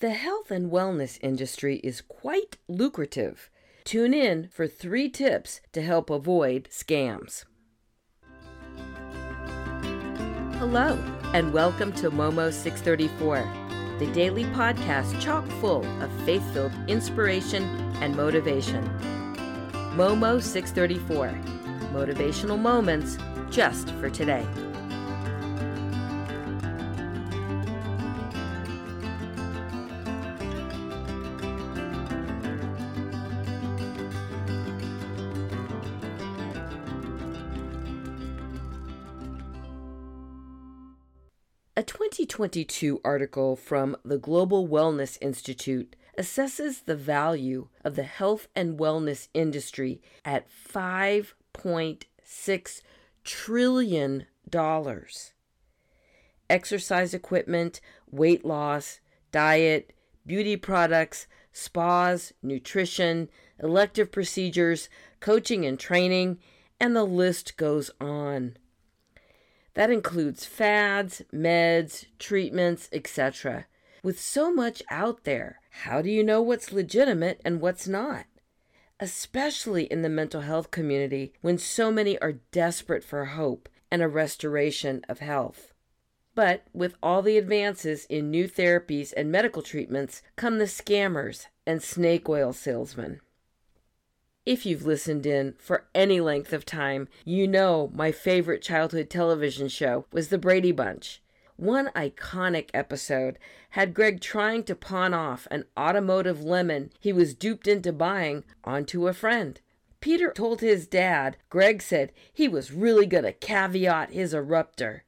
The health and wellness industry is quite lucrative. Tune in for three tips to help avoid scams. Hello, and welcome to Momo 634, the daily podcast chock full of faith filled inspiration and motivation. Momo 634, motivational moments just for today. A 2022 article from the Global Wellness Institute assesses the value of the health and wellness industry at $5.6 trillion. Exercise equipment, weight loss, diet, beauty products, spas, nutrition, elective procedures, coaching and training, and the list goes on. That includes fads, meds, treatments, etc. With so much out there, how do you know what's legitimate and what's not? Especially in the mental health community when so many are desperate for hope and a restoration of health. But with all the advances in new therapies and medical treatments come the scammers and snake oil salesmen. If you've listened in for any length of time, you know my favorite childhood television show was The Brady Bunch. One iconic episode had Greg trying to pawn off an automotive lemon he was duped into buying onto a friend. Peter told his dad Greg said he was really going to caveat his eruptor.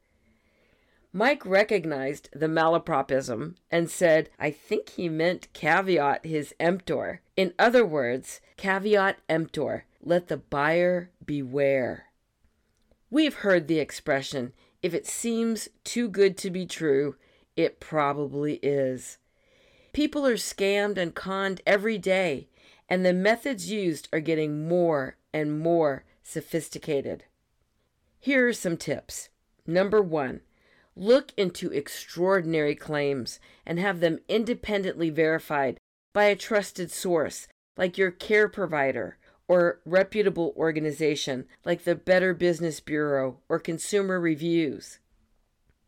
Mike recognized the malapropism and said, I think he meant caveat his emptor. In other words, caveat emptor, let the buyer beware. We've heard the expression, if it seems too good to be true, it probably is. People are scammed and conned every day, and the methods used are getting more and more sophisticated. Here are some tips. Number one, Look into extraordinary claims and have them independently verified by a trusted source like your care provider or reputable organization like the Better Business Bureau or Consumer Reviews.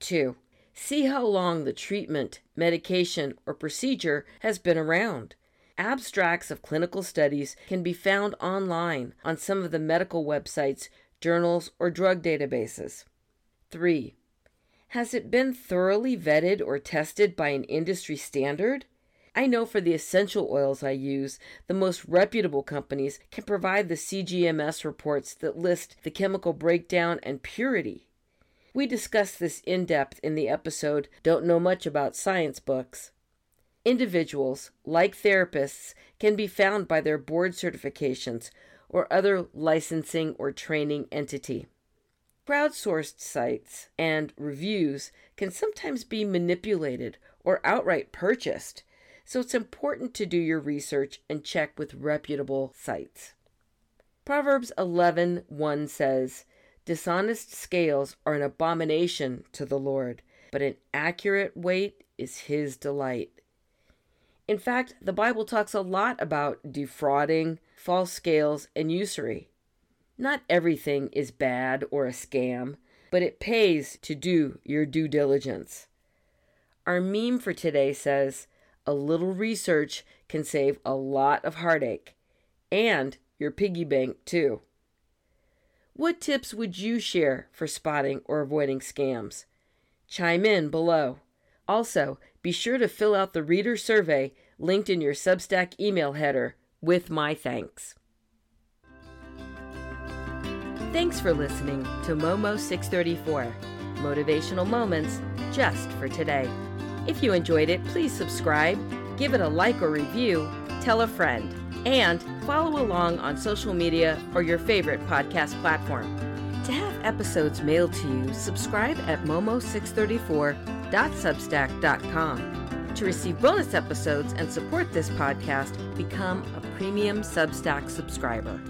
2. See how long the treatment, medication, or procedure has been around. Abstracts of clinical studies can be found online on some of the medical websites, journals, or drug databases. 3. Has it been thoroughly vetted or tested by an industry standard? I know for the essential oils I use, the most reputable companies can provide the CGMS reports that list the chemical breakdown and purity. We discussed this in depth in the episode Don't Know Much About Science Books. Individuals, like therapists, can be found by their board certifications or other licensing or training entity. Crowdsourced sites and reviews can sometimes be manipulated or outright purchased, so it's important to do your research and check with reputable sites. Proverbs 11:1 says, "Dishonest scales are an abomination to the Lord, but an accurate weight is his delight." In fact, the Bible talks a lot about defrauding, false scales, and usury. Not everything is bad or a scam, but it pays to do your due diligence. Our meme for today says, a little research can save a lot of heartache and your piggy bank, too. What tips would you share for spotting or avoiding scams? Chime in below. Also, be sure to fill out the reader survey linked in your Substack email header with my thanks. Thanks for listening to Momo 634 Motivational Moments just for today. If you enjoyed it, please subscribe, give it a like or review, tell a friend, and follow along on social media or your favorite podcast platform. To have episodes mailed to you, subscribe at momo634.substack.com. To receive bonus episodes and support this podcast, become a premium Substack subscriber.